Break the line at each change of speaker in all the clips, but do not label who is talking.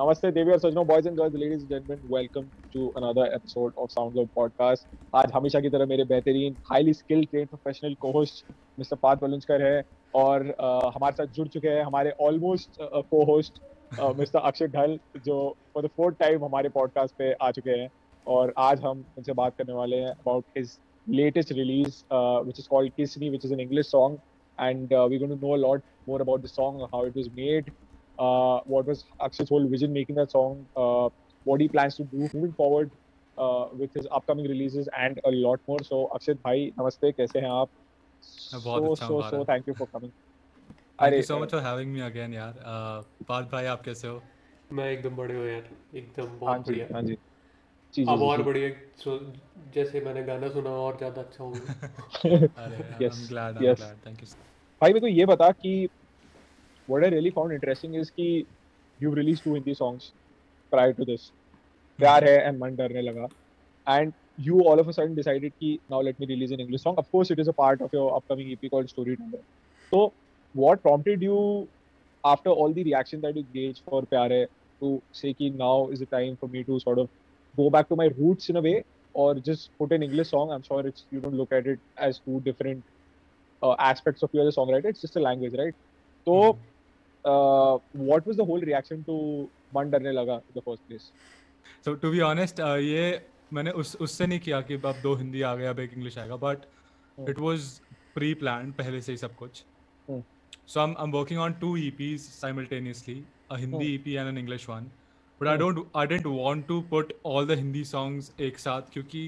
नमस्ते देवी और सजनो boys and girls ladies gentleman welcome to another episode of Sound Load podcast आज हमेशा की तरह मेरे बेहतरीन highly skilled train professional cohost mister Parth Walunjkar है और uh, हमारे साथ जुड़ चुके हैं हमारे ऑलमोस्ट को होस्ट मिस्टर अक्षय ढल जो फॉर द फोर्थ टाइम हमारे पॉडकास्ट पे आ चुके हैं और आज हम उनसे बात करने वाले हैं about his latest release which is called Kisni which is an English song and we got to know lot more about the song how it is made uh, what was Akshay's whole vision making that song, uh, what he plans to do moving forward uh, with his upcoming releases and a lot more. So Akshay bhai, namaste, कैसे हैं आप?
बहुत
So
अच्छा
so so thank you for coming.
You
अरे,
so much for having me again यार Uh, Parth भाई आप कैसे हो
मैं एकदम बढ़िया हूँ यार एकदम
हाँ
बहुत बढ़िया
हाँ जी जी
अब और बढ़िया सो जैसे मैंने गाना सुना और ज़्यादा अच्छा हो गया
अरे
Yes,
I'm glad I am
yes.
Glad thank you
भाई मेरे को ये बता कि what I really found interesting is कि you've released two Hindi songs prior to this. प्यार है and मन डरने लगा and you all of a sudden decided कि now let me release an English song. Of course, it is a part of your upcoming EP called Storyteller. So, what prompted you after all the reaction that you gauged for प्यार है to say कि now is the time for me to sort of go back to my roots in a way or just put an English song? I'm sure it's you don't look at it as two different uh, aspects of you as a songwriter. It's just a language, right? So, Uh, what was the whole reaction to मन डरने लगा the first place?
So to be honest uh, ये मैंने उस उससे नहीं किया कि अब दो हिंदी आ गया अब एक इंग्लिश आएगा but
Hmm.
It was pre plan पहले से ही सब कुछ
Hmm.
So I am working on two EPs simultaneously a Hindi
Hmm.
EP and an English one but I
Hmm.
don't I didn't want to put all the Hindi songs एक साथ क्योंकि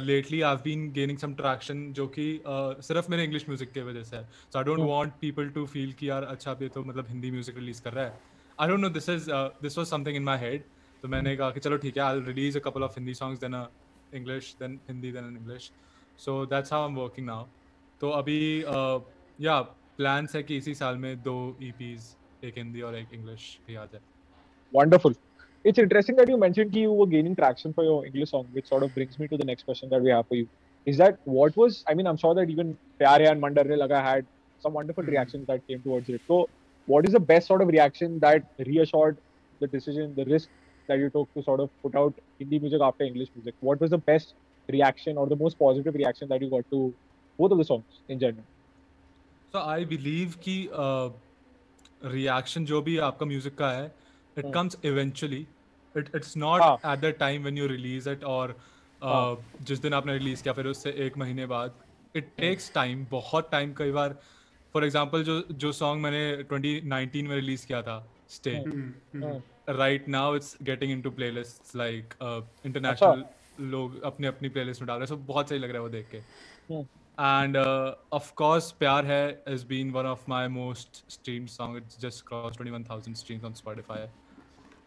lately I been gaining some traction जो कि uh, सिर्फ़ मेरे English music की वजह से है। So I don't
Hmm.
Want people to feel कि यार अच्छा ये तो मतलब हिंदी म्यूज़िक रिलीज़ कर रहा है। I don't know this is this was something in my head तो मैंने कहा कि चलो ठीक है I release a couple of Hindi songs then English then Hindi then English so that's how I am working now तो अभी या प्लान्स है कि इसी साल में दो EPs एक हिंदी और एक इंग्लिश भी आ जाए।
Wonderful. It's interesting that you mentioned that you were gaining traction for your English song, which sort of brings me to the next question that we have for you. Is that what was? I mean, I'm sure that even Pyar Hai and Man Darne Laga had some wonderful
Hmm.
reactions that came towards it. So, what is the best sort of reaction that reassured the decision, the risk that you took to sort of put out Hindi music after English music? What was the best reaction or the most positive reaction that you got to both of the songs in general?
So I believe कि reaction जो भी आपका music का है it
Hmm.
Comes eventually it it's not
हाँ.
At the time when you release it और
हाँ.
जिस दिन आपने रिलीज़ किया फिर उससे एक महीने बाद। इट टेक्स टाइम बहुत टाइम कई बार फॉर एग्जांपल जो जो सॉन्ग मैंने 2019 में रिलीज़ किया था
stay.
Right now it's getting in into playlists like
international.
लोग अपने अपनी प्लेलिस्ट में डाल रहे हैं सो बहुत सही लग रहा है वो देख के।
And
and uh, of course pyar hai has been one of my most streamed song. It's just crossed 21000 streams on spotify.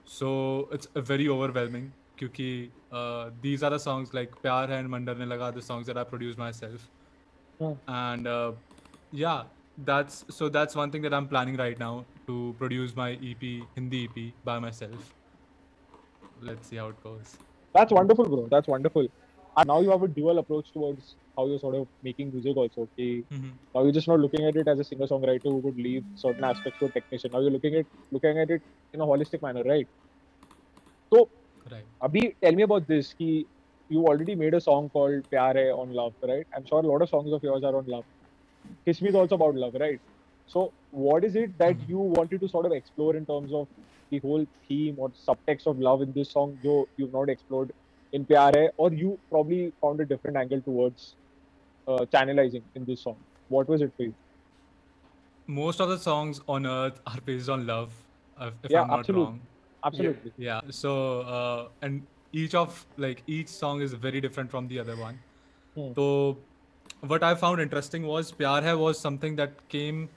So it's very overwhelming because uh, these are the songs like Pyar and Mandarne Laga, the songs that I produced myself. And uh, yeah, that's so that's one thing that I'm planning right now to produce my EP, Hindi EP by myself. Let's see how it goes.
That's wonderful, bro. That's wonderful. And now you have a dual approach towards how you're sort of making music also. Okay,
Mhm.
now you're just not looking at it as a singer songwriter who would leave certain aspects to a technician. Now you're looking at looking at it in a holistic manner, right? So,
right
Abhi, tell me about this. Ki you already made a song called Pyar Hai on love, right? I'm sure a lot of songs of yours are on love. Kiss Me is also about love, right? So, what is it that
Mhm.
you wanted to sort of explore in terms of the whole theme or subtext of love in this song, jo you've not explored in Pyar Hai, or you probably found a different angle towards uh, channelizing in this song? What was it for you?
most of the songs on earth are based on love if,
Yeah,
i'm not
absolute.
wrong
Absolutely.
yeah so uh, and each of like each song is very different from the other one
Hmm.
so what i found interesting was pyar hai was something that came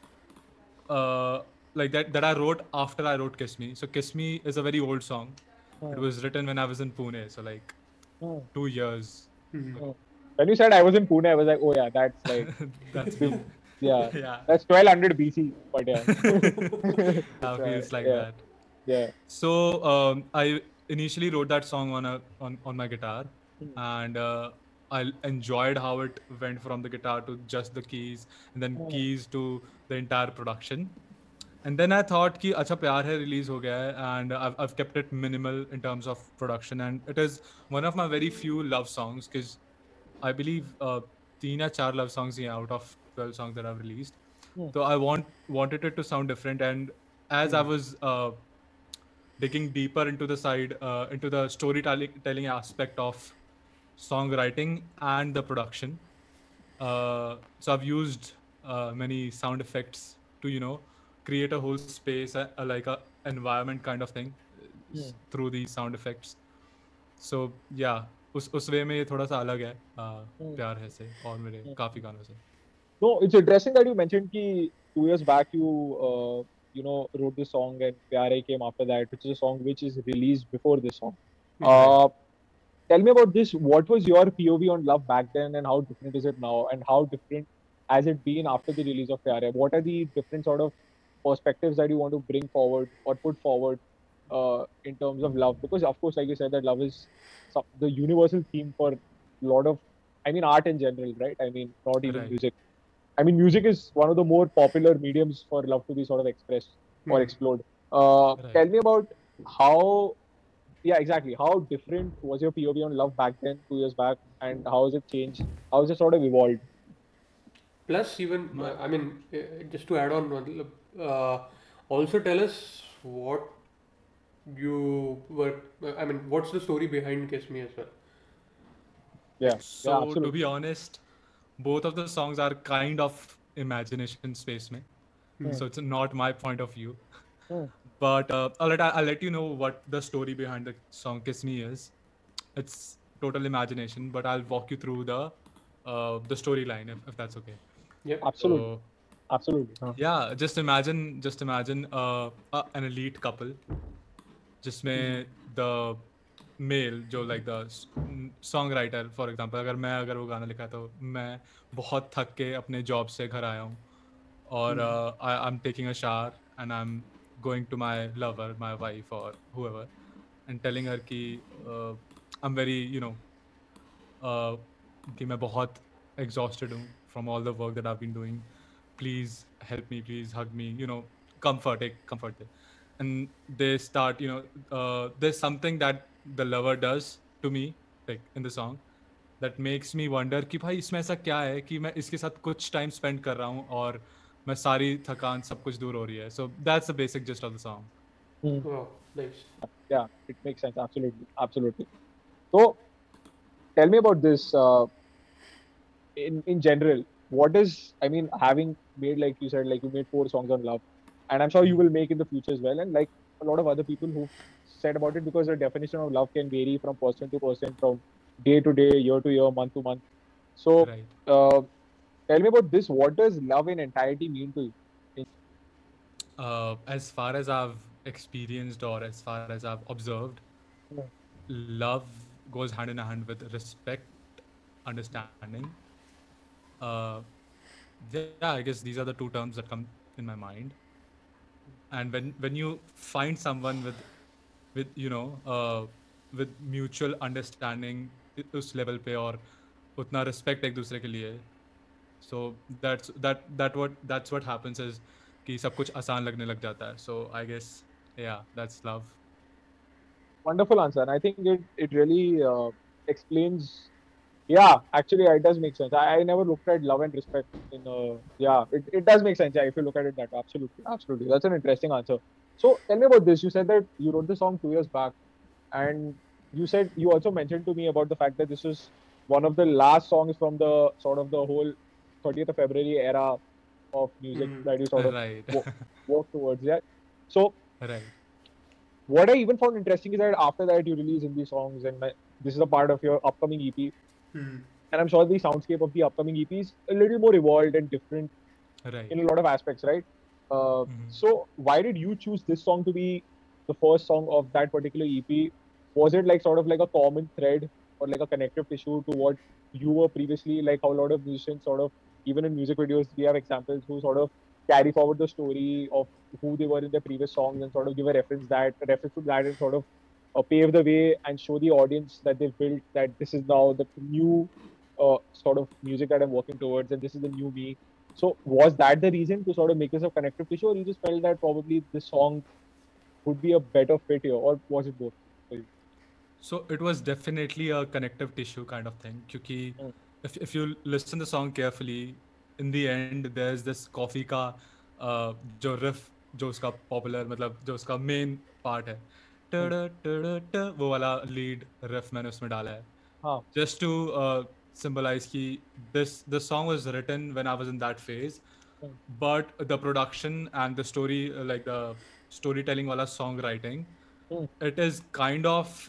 uh, like that that i wrote after i wrote kiss me so kiss me is a very old song
Hmm.
it was written when i was in pune so like
oh.
two years.
Mm-hmm. Oh.
When you said I was in Pune, I was like, oh yeah, that's like
that's
yeah,
yeah,
that's 1200 BC, but yeah,
that feels like
yeah.
that.
Yeah.
So um, I initially wrote that song on a on, on my guitar,
mm.
and uh, I enjoyed how it went from the guitar to just the keys, and then
oh.
keys to the entire production And then I thought कि अच्छा प्यार है release हो गया है and I've, I've kept it minimal in terms of production and it is one of my very few love songs because I believe uh, तीन या चार love songs ही हैं out of 12 songs that I've released.
Hmm.
So I want wanted it to sound different and as I was uh, digging deeper into the side uh, into the storytelling telling aspect of songwriting and the production uh, so i've used uh, many sound effects to you know create a whole space, like a environment kind of thing
yeah.
through these sound effects. So yeah, उस उस वे में ये थोड़ा सा अलग है आ,
hmm.
प्यार है से और मेरे
yeah.
काफी गानों से.
No, it's interesting that you mentioned कि two years back you uh, you know wrote this song and प्यार है came after that, which is a song which is released before this song. Uh, tell me about this. What was your POV on love back then, and how different is it now, and how different has it been after the release of Pyar Hai? What are the different sort of perspectives that you want to bring forward or put forward uh, in terms of love? Because of course, like you said, that love is some, the universal theme for a lot of, I mean, art in general, right? I mean, not even
Right.
music. I mean, music is one of the more popular mediums for love to be sort of expressed or
Hmm.
explored. Uh,
Right.
Tell me about how, yeah, exactly. How different was your POV on love back then, two years back, and how has it changed? How has it sort of evolved?
Plus, even I mean, uh, just to add on, matlab, uh, also tell us what you were. I mean, what's the story behind Kiss Me as well?
Yeah,
So
yeah,
to be honest, both of the songs are kind of imagination space में.
Hmm.
So it's not my point of view.
Hmm.
But uh, I'll, let, I'll let you know what the story behind the song Kiss Me is. It's total imagination, but I'll walk you through the uh, the storyline if, if that's okay.
Yep.
Absolutely,
So,
absolutely. हाँ। huh.
Yeah, just imagine, just imagine uh, uh, an elite couple, जिसमें हम्म। the mail जो like the song writer for example अगर मैं अगर वो गाना लिखा तो मैं बहुत थक के अपने जॉब से घर आया हूँ और आई एम टेकिंग अ शार and I am going to my lover my wife और हुएवर एंड टेलिंग हर कि I am very you know कि मैं बहुत एग्जॉस्टेड हूँ from all the work that I been doing please help me please hug me you know comfort एक comfort they and they start you know uh, there's something that the lover does to me like in the song that makes me wonder कि भाई इसमें ऐसा क्या है कि मैं इसके साथ कुछ टाइम स्पेंड कर रहा हूँ और मैं सारी थकान सब कुछ दूर हो रही है so that's the basic gist of the song
Hmm.
Wow, nice.
Yeah, it makes sense. Absolutely, absolutely. So, tell me about this. Uh, in in general, what is? I mean, having made like you said, like you made four songs on love, and I'm sure you will make in the future as well. And like a lot of other people who said about it, because the definition of love can vary from person to person, from day to day, year to year, month to month. So,
right
uh, tell me about this. What does love in entirety mean to you?
uh, as far as I've experienced or as far as I've observed,
Yeah.
love goes hand in hand with respect, understanding. Uh, yeah, I guess these are the two terms that come in my mind. And when when you find someone with with you know uh, with mutual understanding इ- उस level पे और उतना respect एक दूसरे के लिए so that's that that what that's what happens is कि सब कुछ आसान लगने लग जाता है so I guess yeah that's love
Wonderful answer, and I think it it really uh, explains. yeah, actually, it does make sense. I, I never looked at love and respect in. Uh, yeah, it, it does make sense. Yeah, if you look at it that way. absolutely, absolutely. That's an interesting answer. So tell me about this. You said that you wrote the song two years back, and you said you also mentioned to me about the fact that this was one of the last songs from the sort of the whole 30th of February era of music
Mhm.
that you sort of
right
wo- work towards. Yeah. So
right
what I even found interesting is that after that you release Hindi songs, and my, this is a part of your upcoming EP.
Hmm.
And I'm sure the soundscape of the upcoming EP is a little more evolved and different
right
in a lot of aspects, right? Uh,
Mhm.
So why did you choose this song to be the first song of that particular EP? Was it like sort of like a common thread or like a connective tissue to what you were previously? Like how a lot of musicians sort of, even in music videos, we have examples who sort of carry forward the story of who they were in their previous songs and sort of give a reference that reference to that and sort of uh, pave the way and show the audience that they've built that this is now the new uh, sort of music that I'm working towards and this is the new me. So was that the reason to sort of make this a connective tissue, or you just felt that probably this song would be a better fit here, or was it both?
So it was definitely a connective tissue kind of thing. Because
Mm.
if, if you listen the song carefully, in the end there's this coffee का uh, जो riff जो उसका popular मतलब जो उसका main part है टड़ टड़ ट वो वाला लीड रिफ मैंने उसमें डाला है। जस्ट टू सिंबलाइज की this the song was written when I was in that phase but the production and the story like the story telling वाला
song writing
it is kind of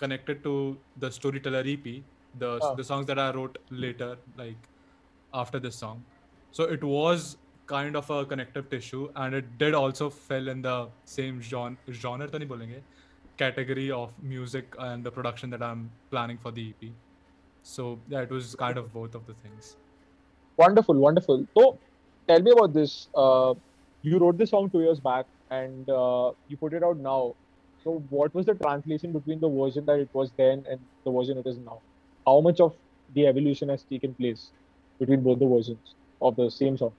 connected to the story teller E
P
the that I wrote later like after this song so it was kind of a connective tissue and it did also fell in the same genre genre to nahi bolenge category of music and the production that I'm planning for the EP. So yeah, it was kind of both of the things.
Wonderful, wonderful. So tell me about this. Uh, you wrote this song two years back and uh, you put it out now. So what was the translation between the version that it was then and the version it is now? How much of the evolution has taken place between both the versions of the same song?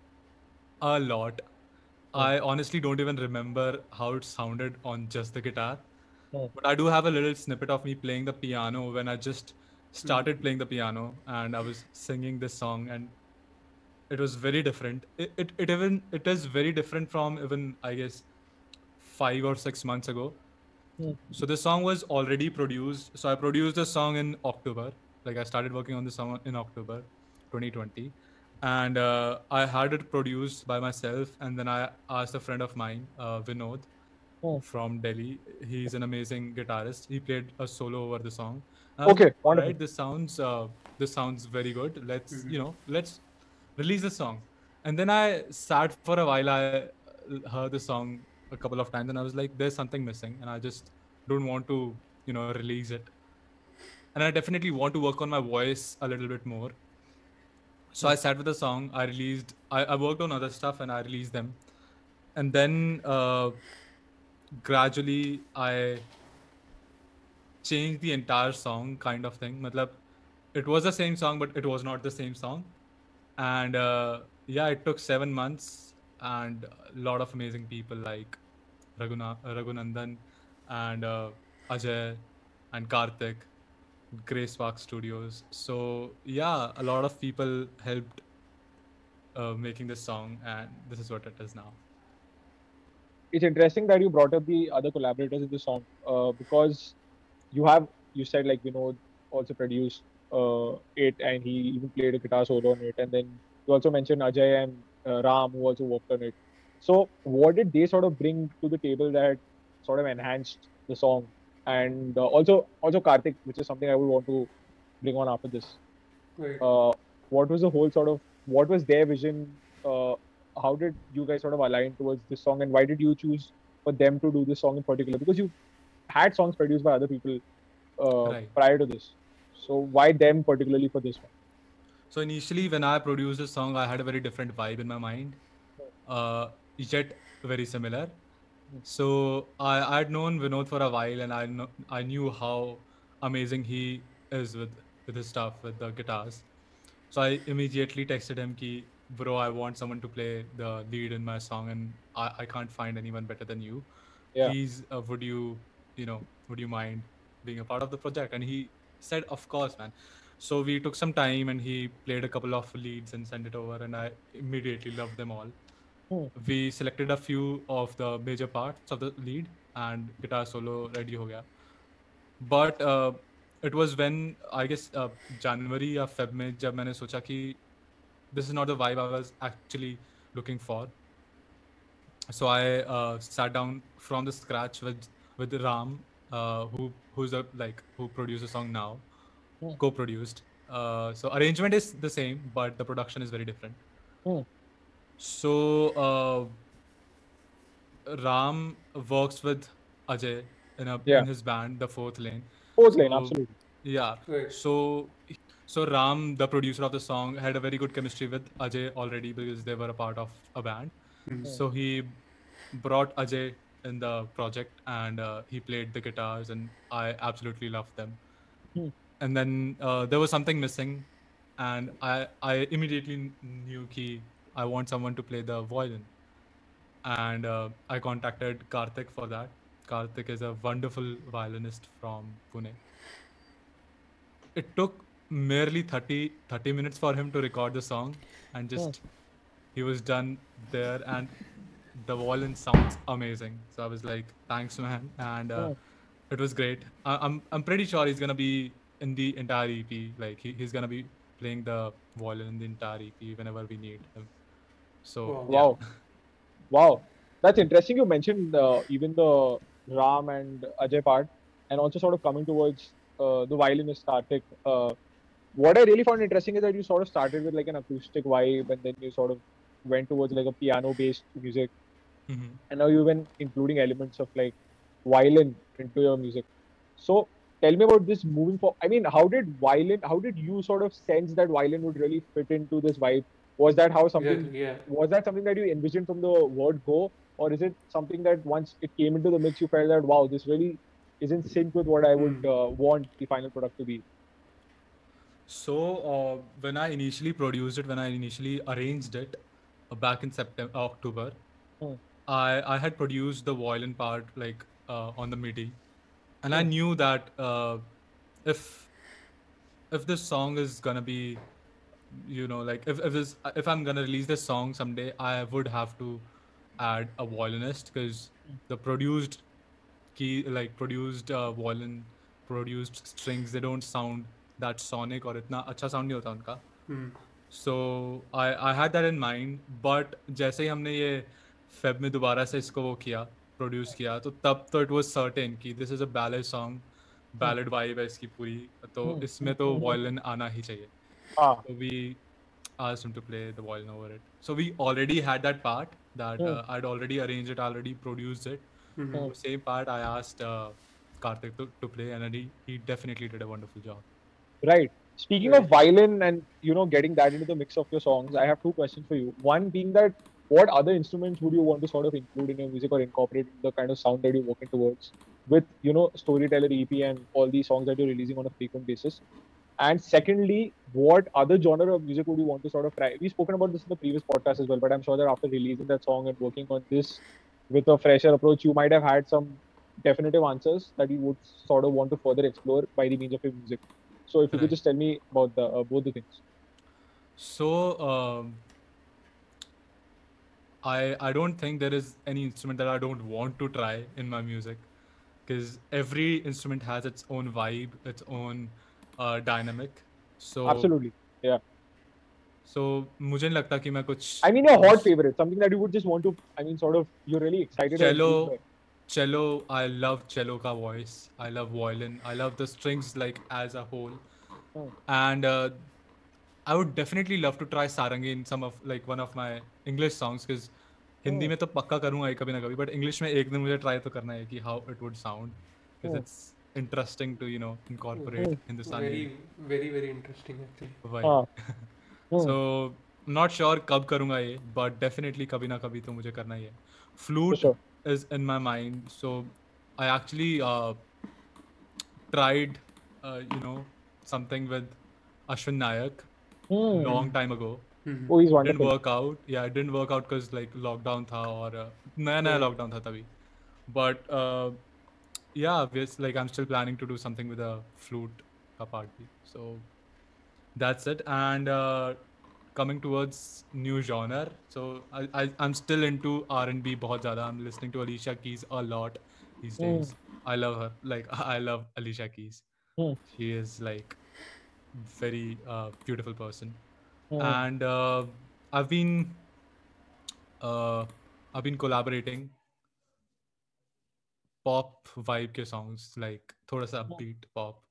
A lot. I honestly don't even remember how it sounded on just the guitar.
Hmm.
But I do have a little snippet of me playing the piano when I just started playing the piano and I was singing this song and it was very different. It, it, it even it is very different from even I guess five or six months ago.
Hmm.
So the song was already produced. So I produced the song in October. Like I started working on the song in October 2020. And uh, I had it produced by myself. And then I asked a friend of mine, uh, Vinod
Hmm.
from Delhi. He's an amazing guitarist. He played a solo over the song. And I was
Okay,
like,
wonderful.
Right, this sounds uh, this sounds very good. Let's you know let's release the song. And then I sat for a while. I heard the song a couple of times, and I was like, "There's something missing," and I just don't want to you know release it. And I definitely want to work on my voice a little bit more. So I sat with the song. I released. I, I worked on other stuff, and I released them. And then uh, gradually I changed the entire song, kind of thing. Matlab, it was the same song, but it was not the same song. And uh, yeah, it took seven months and a lot of amazing people like Raghuna, Raghunandan and uh, Ajay and Karthik, Grace Park Studios. So yeah, a lot of people helped uh, making this song, and this is what it is now.
it's interesting that you brought up the other collaborators in the song uh, because you have you said like Vinod also produced uh, it and he even played a guitar solo on it and then you also mentioned Ajay and uh, Ram who also worked on it. So what did they sort of bring to the table that sort of enhanced the song and uh, also also Karthik which is something I would want to bring on after this.
Right.
Uh, what was the whole sort of what was their vision uh, how did you guys sort of align towards this song and why did you choose for them to do this song in particular because you had songs produced by other people uh,
Right.
prior to this so why them particularly for this one
So initially, when I produced the song, I had a very different vibe in my mind, uh, yet very similar. So I I had known Vinod for a while, and I know, I knew how amazing he is with with his stuff, with the guitars. So I immediately texted him, "Ki bro, I want someone to play the lead in my song, and I, I can't find anyone better than you.
Yeah.
Please, uh, would you you know would you mind being a part of the project?" And he said, "Of course, man." So we took some time and he played a couple of leads and sent it over, and I immediately loved them all.
Hmm.
We selected a few of the major parts of the lead, and guitar solo ready ho gaya. But uh, it was when I guess uh, January or Feb में जब मैंने सोचा कि this is not the vibe I was actually looking for. So I uh, sat down from the scratch with with Ram, uh, who who's a like who produced the song now,
Hmm.
co-produced. Uh, so arrangement is the same, but the production is very different.
Hmm.
So uh, Ram works with Ajay in a
Yeah.
in his band, the Fourth Lane.
fourth lane
So-
absolutely
Yeah.
Right.
So, so Ram, the producer of the song, had a very good chemistry with Ajay already because they were a part of a band.
Mhm.
So he brought Ajay in the project and uh, he played the guitars and I absolutely loved them.
Hmm.
And then uh, there was something missing, and I I immediately knew ki I want someone to play the violin. And uh, I contacted Karthik for that. Karthik is a wonderful violinist from Pune. It took merely 30, 30 minutes for him to record the song, and just he was done there. And the violin sounds amazing. So I was like, thanks, man. And uh,
Oh.
it was great. I, I'm I'm pretty sure he's gonna be in the entire EP. Like he, he's gonna be playing the violin in the entire EP whenever we need him. So
Wow.
yeah.
Wow. Wow. That's interesting. You mentioned uh, even the Ram and Ajay part, and also sort of coming towards uh, the violinist Karthik. Uh, what I really found interesting is that you sort of started with like an acoustic vibe, and then you sort of went towards like a piano-based music,
Mhm.
and now you've been including elements of like violin into your music. So tell me about this moving forward. I mean, how did violin? How did you sort of sense that violin would really fit into this vibe? Was that how something?
Exactly, yeah.
was that something that you envisioned from the word go or is it something that once it came into the mix you felt that wow this really is in sync with what i would
Hmm.
uh, want the final product to be
So uh, when I initially produced it, when I initially arranged it uh, back in September, October,
Hmm.
I I had produced the violin part like uh, on the MIDI, and I
Hmm.
knew that uh, if if this song is gonna be, you know, like if if this if I'm gonna release this song someday, I would have to add a violinist because the produced key like produced uh, violin produced strings they don't sound that sonic और इतना अच्छा sound नहीं होता उनका
Hmm.
so I I had that in mind but जैसे ही हमने ये Feb में दोबारा से इसको वो किया प्रोड्यूस किया तो तब तो इट वाज सर्टेन कि this is a ballad song ballad vibe है इसकी पूरी तो
Hmm.
इसमें तो वायलिन आना ही चाहिए
ah.
So we asked him to play the violin over it. So we already had that part that
Hmm.
uh, I'd already arranged it already produced it.
Mhm.
Hmm.
the same part I asked uh, Karthik to, to play and then he, he definitely did a wonderful job.
Right. Speaking of violin and you know getting that into the mix of your songs i have two questions for you. One being that what other instruments would you want to sort of include in your music or incorporate in the kind of sound that you're working towards with you know storyteller ep and all these songs that you're releasing on a frequent basis? And secondly what other genre of music would you want to sort of try? We've spoken about this in the previous podcast as well but i'm sure that after releasing that song and working on this with a fresher approach you might have had some definitive answers that you would sort of want to further explore by the means of your music. So if you could just tell me about the uh, both the things.
So um, I I don't think there is any instrument that I don't want to try in my music because every instrument has its own vibe, its own uh, dynamic. So
absolutely yeah.
So मुझे नहीं लगता कि मैं कुछ
i mean a hot favorite something that you would just want to i mean sort of you're really excited
Cello. cello I love cello का voice. I love violin. I love the strings like as a whole.
Oh.
And uh, I would definitely love to try sarangi in some of like one of my English songs because Hindi
Oh.
में तो पक्का करूँगा ही कभी ना कभी but English में एक दिन मुझे ट्राई तो करना है कि how it would sound
Oh.
interesting to you know incorporate
mm-hmm.
in this anime.
Very very very interesting actually.
Ah.
so not sure sure कब करूँगा ये बट डेफिनेटली कभी ना कभी तो मुझे करना ही है in my mind so i actually uh, tried uh, you know something with Ashwin Nayak
mm.
long time ago.
Mm-hmm.
Oh, he's wonderful.
Didn't work out. Yeah, it didn't work out because like lockdown था और नया नया lockdown था तभी. But uh, yeah it's like i'm still planning to do something with a flute a party so that's it and uh, coming towards new genre so I, I am still into r&b bahut zyada. i'm listening to alicia keys a lot these
hmm.
days mm. i love her like i love alicia keys
mm.
she is like very uh, beautiful person
mm.
and uh, i've been uh, i've been collaborating pop vibe ke songs, like thoda sa upbeat pop.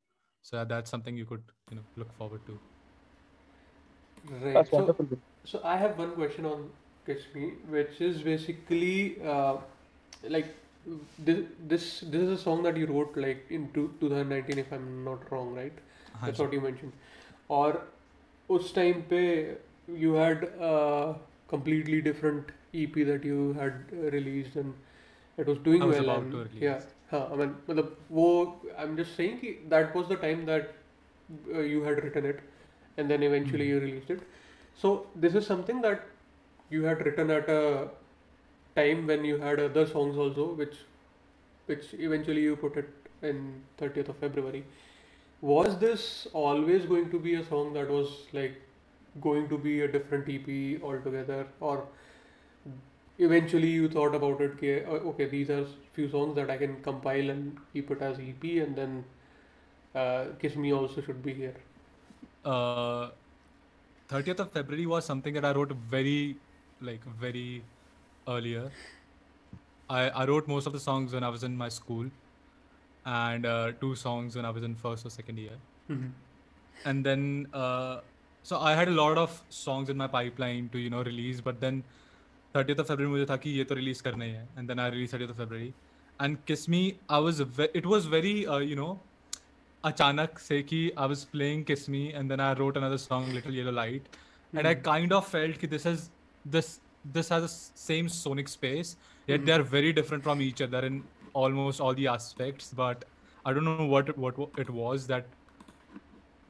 So that's something you could you know look forward to.
Right.
That's
so. So I have one question on Kiss Me, which is basically uh, like this this this is a song that you wrote like in two, 2019 if I'm not wrong, right?
Uh-huh.
That's what you mentioned. Or us time pe you had a completely different EP that you had released and it was doing
I was
well
about
and
to
yeah
release.
हाँ I mean मतलब वो I'm just saying कि that was the time that uh, you had written it and then eventually
Mhm.
you released it so this is something that you had written at a time when you had other songs also, which which eventually you put it in 30th of February. Was this always going to be a song that was like going to be a different EP altogether, or eventually you thought about it? Okay, okay, these are few songs that I can compile and keep it as EP, and then uh, Kiss Me also should be here.
Uh, 30th of February was something that I wrote very, like, very earlier. I, I wrote most of the songs when I was in my school, and uh, two songs when I was in first or second year.
Mm-hmm.
And then, uh, so I had a lot of songs in my pipeline to you know release, but then 30th of February मुझे था कि ये तो release करना ही है, and then I released 30th of February. And Kiss Me, I was ve- it was very uh, you know अचानक से कि I was playing Kiss Me, and then I wrote another song, Little Yellow Light, and I kind of felt that this is this this has the s- same sonic space, yet they are very different from each other in almost all the aspects. But I don't know what it- what it was that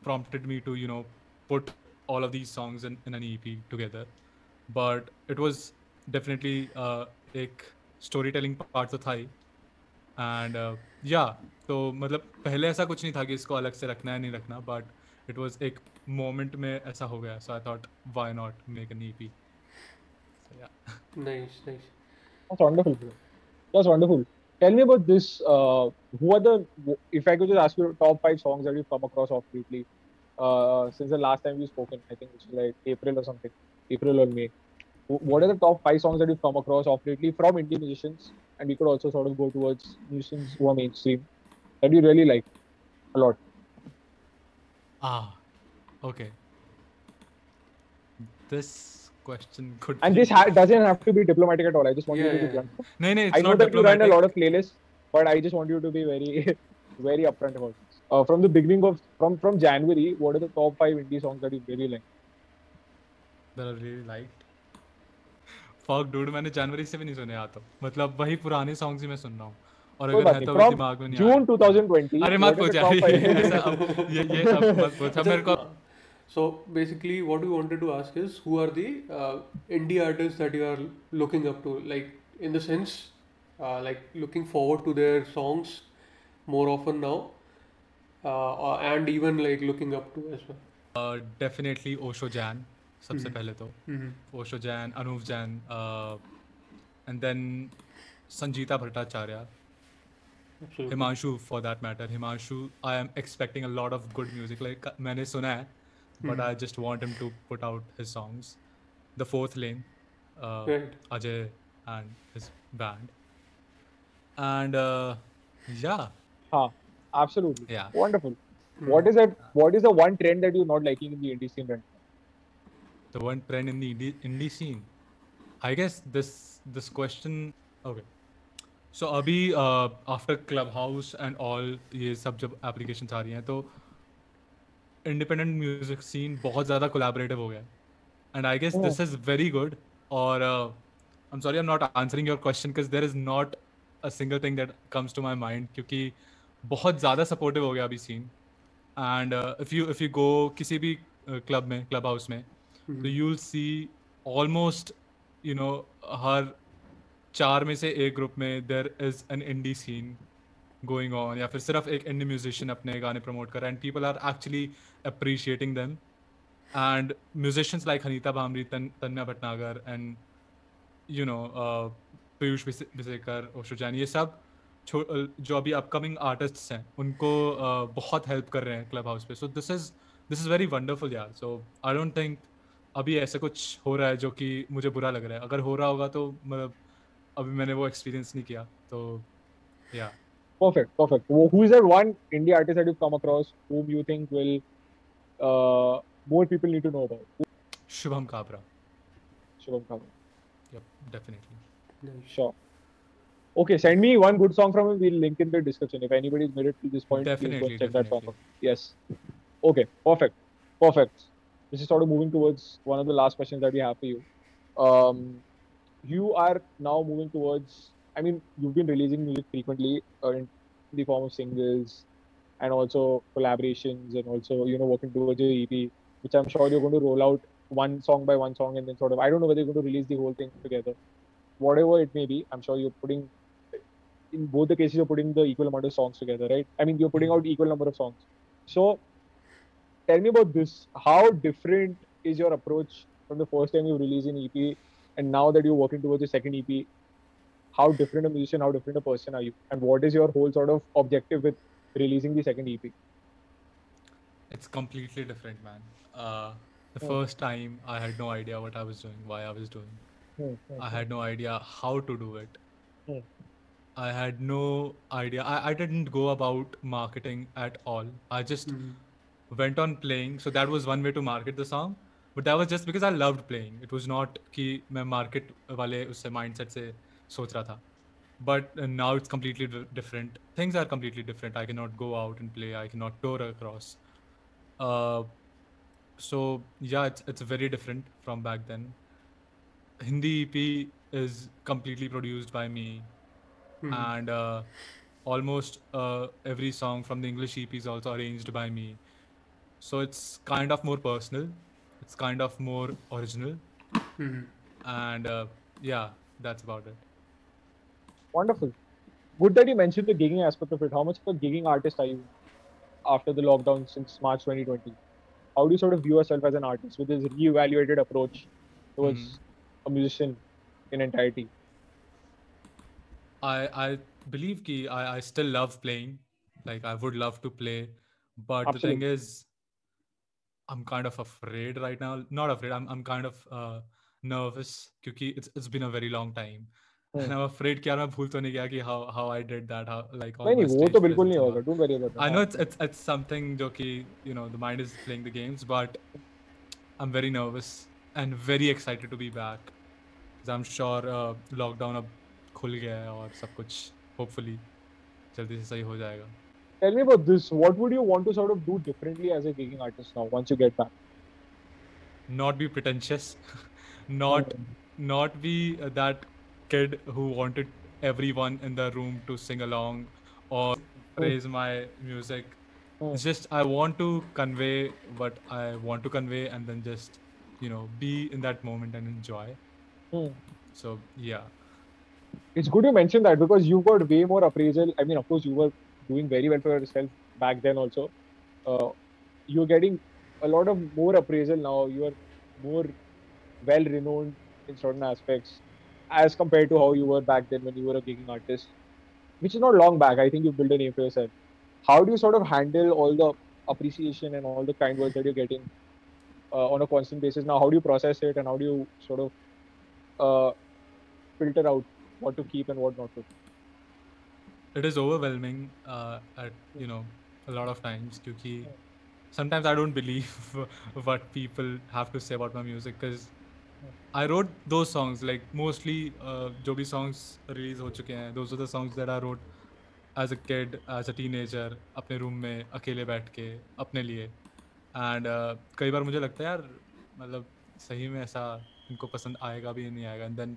prompted me to you know put all of these songs in, in an EP together. But it was definitely uh, एक storytelling part तो था ही and या तो मतलब पहले ऐसा कुछ नहीं था कि इसको अलग से रखना है नहीं रखना बट इट वाज एक मोमेंट में ऐसा हो गया so I thought why not make an EP या
Nice, nice.
That's wonderful. bro. That's wonderful. Tell me about this. Uh, who are the? If I could just ask you top five songs that you've come across off lately, uh, since the last time we've spoken, I think it's like April or something, April or May. what are the top five songs that you've come across off lately from Indian musicians? And we could also sort of go towards musicians who are mainstream that you really like a lot.
Ah, okay. This question could.
And this ha- doesn't have to be diplomatic at all. I just want
yeah,
you to be.
Yeah.
No,
no, it's
I know
not
that diplomatic. you run a lot of playlists, but I just want you to be very, very upfront about this. Uh, from the beginning of from from January, what are the top five indie songs that you really like?
That I really liked fuck dude मैंने जनवरी से भी नहीं सुने आता मतलब वही पुराने सॉन्ग्स ही मैं सुन रहा हूँ और अगर है. तो अभी दिमाग में नहीं
June 2020.
अरे मत पूछ यार
five-
ये सब ये ये मत पूछ अब मेरे को
So basically, what we wanted to ask is, who are the uh, indie artists that you are looking up to? Like in the sense, uh, like looking forward to their songs more often now, uh, uh, and even like looking up to as well.
Definitely Osho Jain सबसे
हम्म।
पहले तो
Mm-hmm.
Osho Jain Anoop Jain and then Sanjeeta
Bhattacharya
Himanshu for that matter Himanshu I am expecting a lot of good music like मैंने सुना है
but
hmm. I just want him to put out his songs the fourth
lane
Ajay and his band and yeah
Huh, absolutely.
Yeah.
Wonderful.
Hmm.
What is that? What is the one trend that you're not liking in the indie scene right?
the one trend in the indie, indie scene. I guess this this question. Okay. So so, अभी after club house and all ये सब जब applications आ रही हैं तो independent music scene बहुत ज़्यादा collaborative हो गया and I guess this is very good और I am sorry I am not answering your question because there is not a single thing that comes to my mind क्योंकि बहुत ज़्यादा supportive हो गया अभी scene and if you if you go किसी भी uh, club में club house में तो you'll see almost you know हर चार में से एक ग्रुप में there is an indie scene going on या फिर सिर्फ़ एक इंडी म्यूजिशियन अपने गाने प्रमोट कर रहा है and people are actually appreciating them and musicians like Hanita Bhambri तन Tanya Bhatnagar and you know Piyush vice- विसेकर ओशो जैन ये सब जो अभी अपकमिंग आर्टिस्ट्स हैं उनको uh, बहुत हेल्प कर रहे हैं क्लब हाउस पे. So this is this is very wonderful यार सो आई डोंट थिंक अभी ऐसा कुछ हो रहा है जो कि मुझे बुरा लग रहा है अगर हो रहा होगा तो मतलब अभी मैंने वो एक्सपीरियंस नहीं किया तो या
Perfect, perfect. Who is that one indie artist that you've come across whom you think will uh, more people need to know about?
Shubham Kabra
Shivam Khan.
Yup definitely
Nice.
Sure. Okay, send me one good song from him. We'll link in the description. If anybody's made it to this point, please go
Definitely,
that song out. Yes. Okay, perfect. Perfect. This is sort of moving towards one of the last questions that we have for you. Um, you are now moving towards, I mean, you've been releasing music frequently uh, in the form of singles and also collaborations and also, you know, working towards your EP, which I'm sure you're going to roll out one song by one song and then sort of I don't know whether you're going to release the whole thing together. Whatever it may be, I'm sure you're putting in both the cases you're putting the equal amount of songs together, right? I mean you're putting out equal number of songs. So tell me about this. How different is your approach from the first time you released an EP and now that you're working towards the second EP? How different a musician, how different a person are you? And what is your whole sort of objective with releasing the second EP?
It's completely different, man. Uh, the
Hmm.
first time I had no idea what I was doing, why I was doing.
Hmm,
I had no idea how to do it. I had no idea. I, I didn't go about marketing at all. I just
Mhm
went on playing. So that was one way to market the song. But that was just because I loved playing. It was not कि मैं market वाले उससे mindset से सोच रहा था. But uh, now it's completely di- different. Things are completely different. I cannot go out and play. I cannot tour across. Uh, so yeah, it's it's very different from back then. Hindi EP is completely produced by me,
Mhm.
and uh, almost uh, every song from the English EP is also arranged by me. So it's kind of more personal. It's kind of more original,
Mhm.
and uh, yeah, that's about it.
Wonderful. Good that you mentioned the gigging aspect of it. How much of a gigging artist are you after the lockdown since March 2020? How do you sort of view yourself as an artist with this reevaluated approach towards a musician in entirety?
I I believe ki I, I still love playing. Like I would love to play, but the thing is, I'm kind of afraid right now. Not afraid. I'm I'm kind of uh, nervous क्योंकि it's it's been a very long time. And
Hmm.
I'm afraid कि यार मैं भूल तो नहीं गया कि how how I did that how like all
नहीं
my
नहीं वो
stage
तो बिल्कुल नहीं
presence
होगा
and all.
Don't worry about
I know it's it's it's something जो कि you know the mind is playing the games, but I'm very nervous and very excited to be back. 'Cause I'm sure uh, lockdown अब खुल गया है और सब कुछ hopefully जल्दी से सही हो जाएगा.
Tell me about this. What would you want to sort of do differently as a gigging artist now once you get back?
Not be pretentious, not not be that kid who wanted everyone in the room to sing along or praise my music.
Hmm.
It's just I want to convey what I want to convey and then just you know be in that moment and enjoy.
Hmm.
So yeah,
It's good you mentioned that because you've got way more appraisal. I mean, of course, you were doing very well for yourself back then also. Uh, you're getting a lot of more appraisal now. You are more well renowned in certain aspects as compared to how you were back then when you were a gigging artist, which is not long back. I think you built a name for yourself. How do you sort of handle all the appreciation and all the kind words that you're getting uh, on a constant basis now? How do you process it and how do you sort of uh, filter out what to keep and what not to?
it is overwhelming uh, at you know a lot of times because sometimes I don't believe what people have to say about my music because I wrote those songs like mostly uh, जो भी songs release हो चुके हैं those are the songs that I wrote as a kid as a teenager अपने room में अकेले बैठ के अपने लिए and uh, कई बार मुझे लगता है यार मतलब सही में ऐसा इनको पसंद आएगा भी नहीं आएगा and then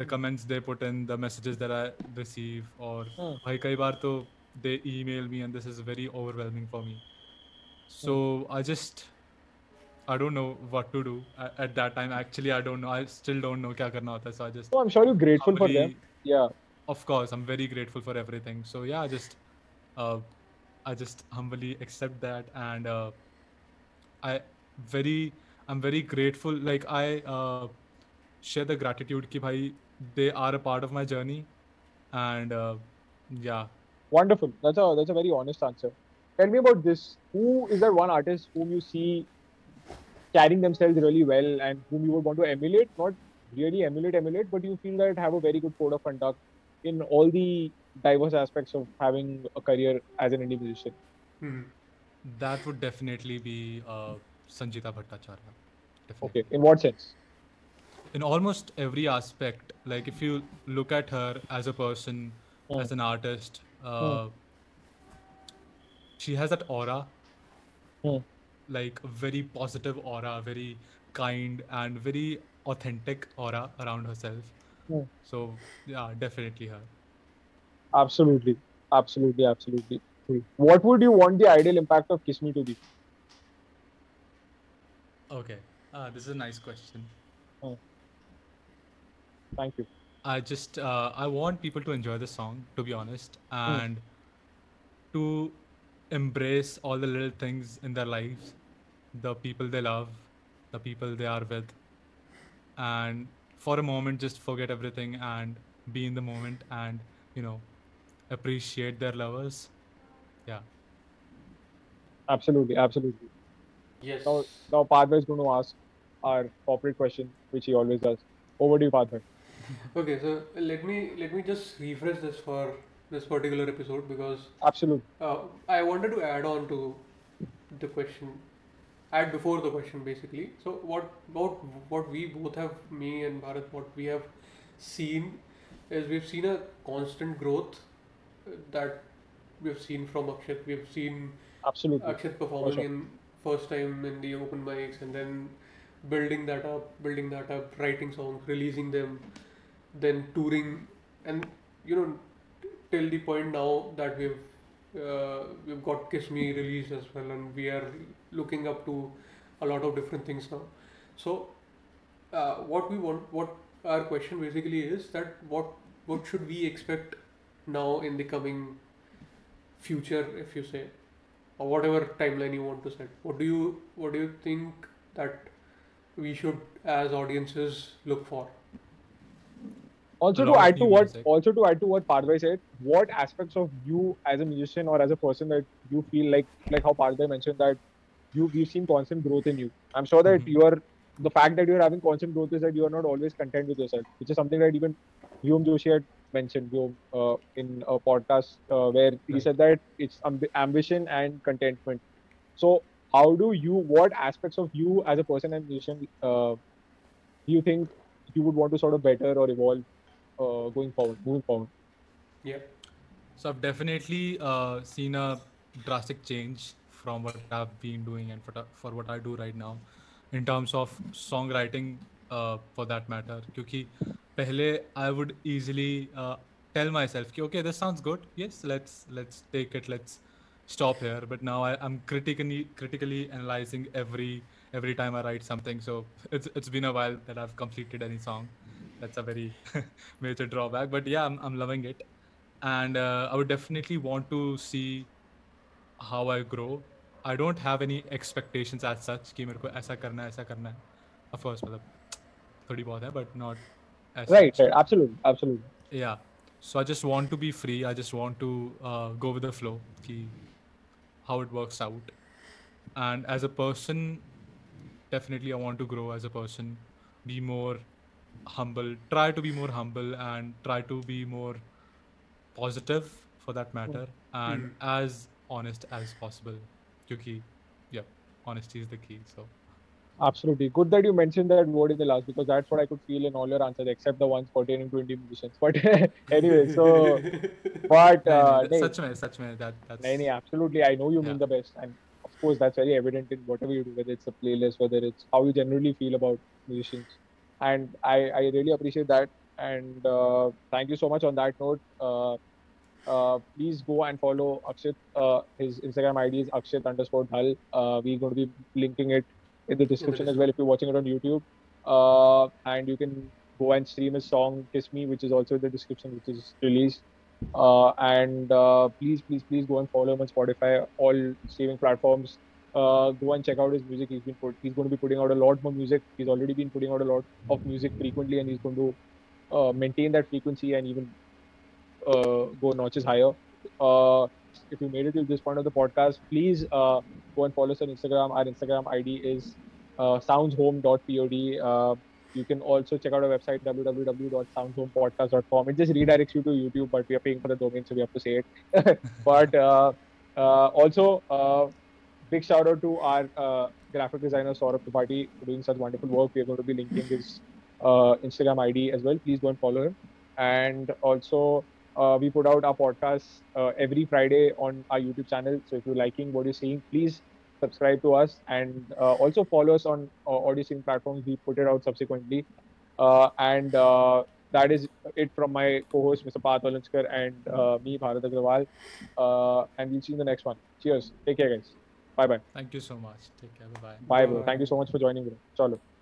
the comments they put in the messages that I receive और
Hmm.
भाई कई बार तो email me and this is very overwhelming for me so I just I don't know what to do at, at that time. Actually, I don't know. I still don't know क्या करना होता है. So I just
So I'm sure you're grateful for them.
humbly-
Yeah.
Of course, I'm very grateful for everything. So yeah, I just uh, I just humbly accept that and uh, I very I'm very grateful. Like I uh, share the gratitude कि भाई they are a part of my journey and uh, yeah.
Wonderful. That's a that's a very honest answer. Tell me about this. Who is that one artist whom you see carrying themselves really well and whom you would want to emulate? Not really emulate, emulate, but you feel that have a very good code of conduct in all the diverse aspects of having a career as an indie musician.
Mhm.
That would definitely be uh, Sanjeeta Bhattacharya. Definitely.
Okay. In what sense?
in almost every aspect like if you look at her as a person
Hmm.
as an artist uh, she has that aura
Hmm.
like a very positive aura very kind and very authentic aura around herself
Hmm.
so yeah definitely her
Absolutely. Absolutely. Absolutely. What would you want the ideal impact of Kiss Me to be?
Okay Uh, this is a nice question.
Thank you.
I just uh, I want people to enjoy the song, to be honest,
Hmm.
and to embrace all the little things in their lives, the people they love, the people they are with, and for a moment just forget everything and be in the moment and you know appreciate their lovers. Yeah.
Absolutely, absolutely.
Yes.
Now, now Padma is going to ask our corporate question, which he always does. Over to you, Padma.
Okay, so let me let me just refresh this for this particular episode because
Absolutely.
uh, I wanted to add on to the question, add before the question basically. So what about what we both have, me and Bharat, what we have seen is we've seen a constant growth that we've seen from Akshat. We've seen
Absolutely.
Akshat performing
sure.
in first time in the open mics and then building that up, building that up, writing songs, releasing them, then touring, and you know, till the point now that we've uh, we've got Kiss Me released as well, and we are looking up to a lot of different things now. So, uh, what we want, what our question basically is that what what should we expect now in the coming future, if you say, or whatever timeline you want to set. What do you what do you think that we should as audiences look for?
Also to add to what
music.
also to add to what Padma said, what aspects of you as a musician or as a person that you feel like like how Padma mentioned that you we've seen constant growth in you. I'm sure that
Mhm.
you are the fact that you're having constant growth is that you are not always content with yourself, which is something that even Vyom Joshi had mentioned you uh, in a podcast uh, where he said that it's amb- ambition and contentment. So how do you what aspects of you as a person and musician uh, do you think you would want to sort of better or evolve uh, going forward, moving forward?
Yeah.
So I've definitely uh, seen a drastic change from what I've been doing and for, for what I do right now in terms of songwriting uh, for that matter. क्योंकि पहले I would easily uh, tell myself कि okay this sounds good yes let's let's take it let's stop here but now I, I'm critically critically analyzing every every time I write something so it's it's been a while that I've completed any song that's a very major drawback but yeah I'm, I'm loving it and uh, I would definitely want to see how I grow. I don't have any expectations as such कि मेरे को ऐसा करना है ऐसा करना है. Of course मतलब थोड़ी बहुत है but not as
Right,
such.
right, absolutely, absolutely.
Yeah. So I just want to be free. I just want to uh, go with the flow. कि how it works out. And as a person, definitely I want to grow as a person, be more humble, try to be more humble and try to be more positive for that matter and as honest as possible. Kyuki, yeah, honesty is the key. So
Absolutely. Good that you mentioned that word in the last because that's what I could feel in all your answers except the ones pertaining to Indian musicians. But anyway, so but uh, no,
such man, such man. That that's.
No, no, absolutely. I know you
yeah.
mean the best, and of course that's very evident in whatever you do, whether it's a playlist, whether it's how you generally feel about musicians, and I I really appreciate that. And uh, thank you so much on that note. Uh, uh, please go and follow Akshit. Uh, his Instagram ID is Akshit underscore Dhal. Uh, we're going to be linking it in the description as well if you're watching it on YouTube. Uh, and you can go and stream his song Kiss Me, which is also in the description, which is released. Uh, and uh, please, please, please go and follow him on Spotify, all streaming platforms. Uh, go and check out his music. He's been put, he's going to be putting out a lot more music. He's already been putting out a lot of music frequently, and he's going to uh, maintain that frequency and even uh, go notches higher. If you made it to this point of the podcast, please uh, go and follow us on Instagram. Our Instagram ID is uh, soundshome.pod. Uh, you can also check out our website www.soundshomepodcast.com. It just redirects you to YouTube, but we are paying for the domain, so we have to say it. but uh, uh, also, uh, big shout out to our uh, graphic designer Saurabh Tripathi for doing such wonderful work. We are going to be linking his Instagram ID as well. Please go and follow him. And also, uh, we put out our podcast uh, every Friday on our YouTube channel. So if you're liking what you're seeing, please subscribe to us and uh, also follow us on uh, audio streaming platforms. We put it out subsequently. Uh, and uh, that is it from my co-host, Mr. Path Valanskar, and uh, me, Bharat Agrawal. Uh, and we'll see you in the next one. Cheers. Take care, guys. Bye bye.
thank you so much. Take care. Bye bye.
Bye, bro. Thank you so much for joining, bro. Chalo.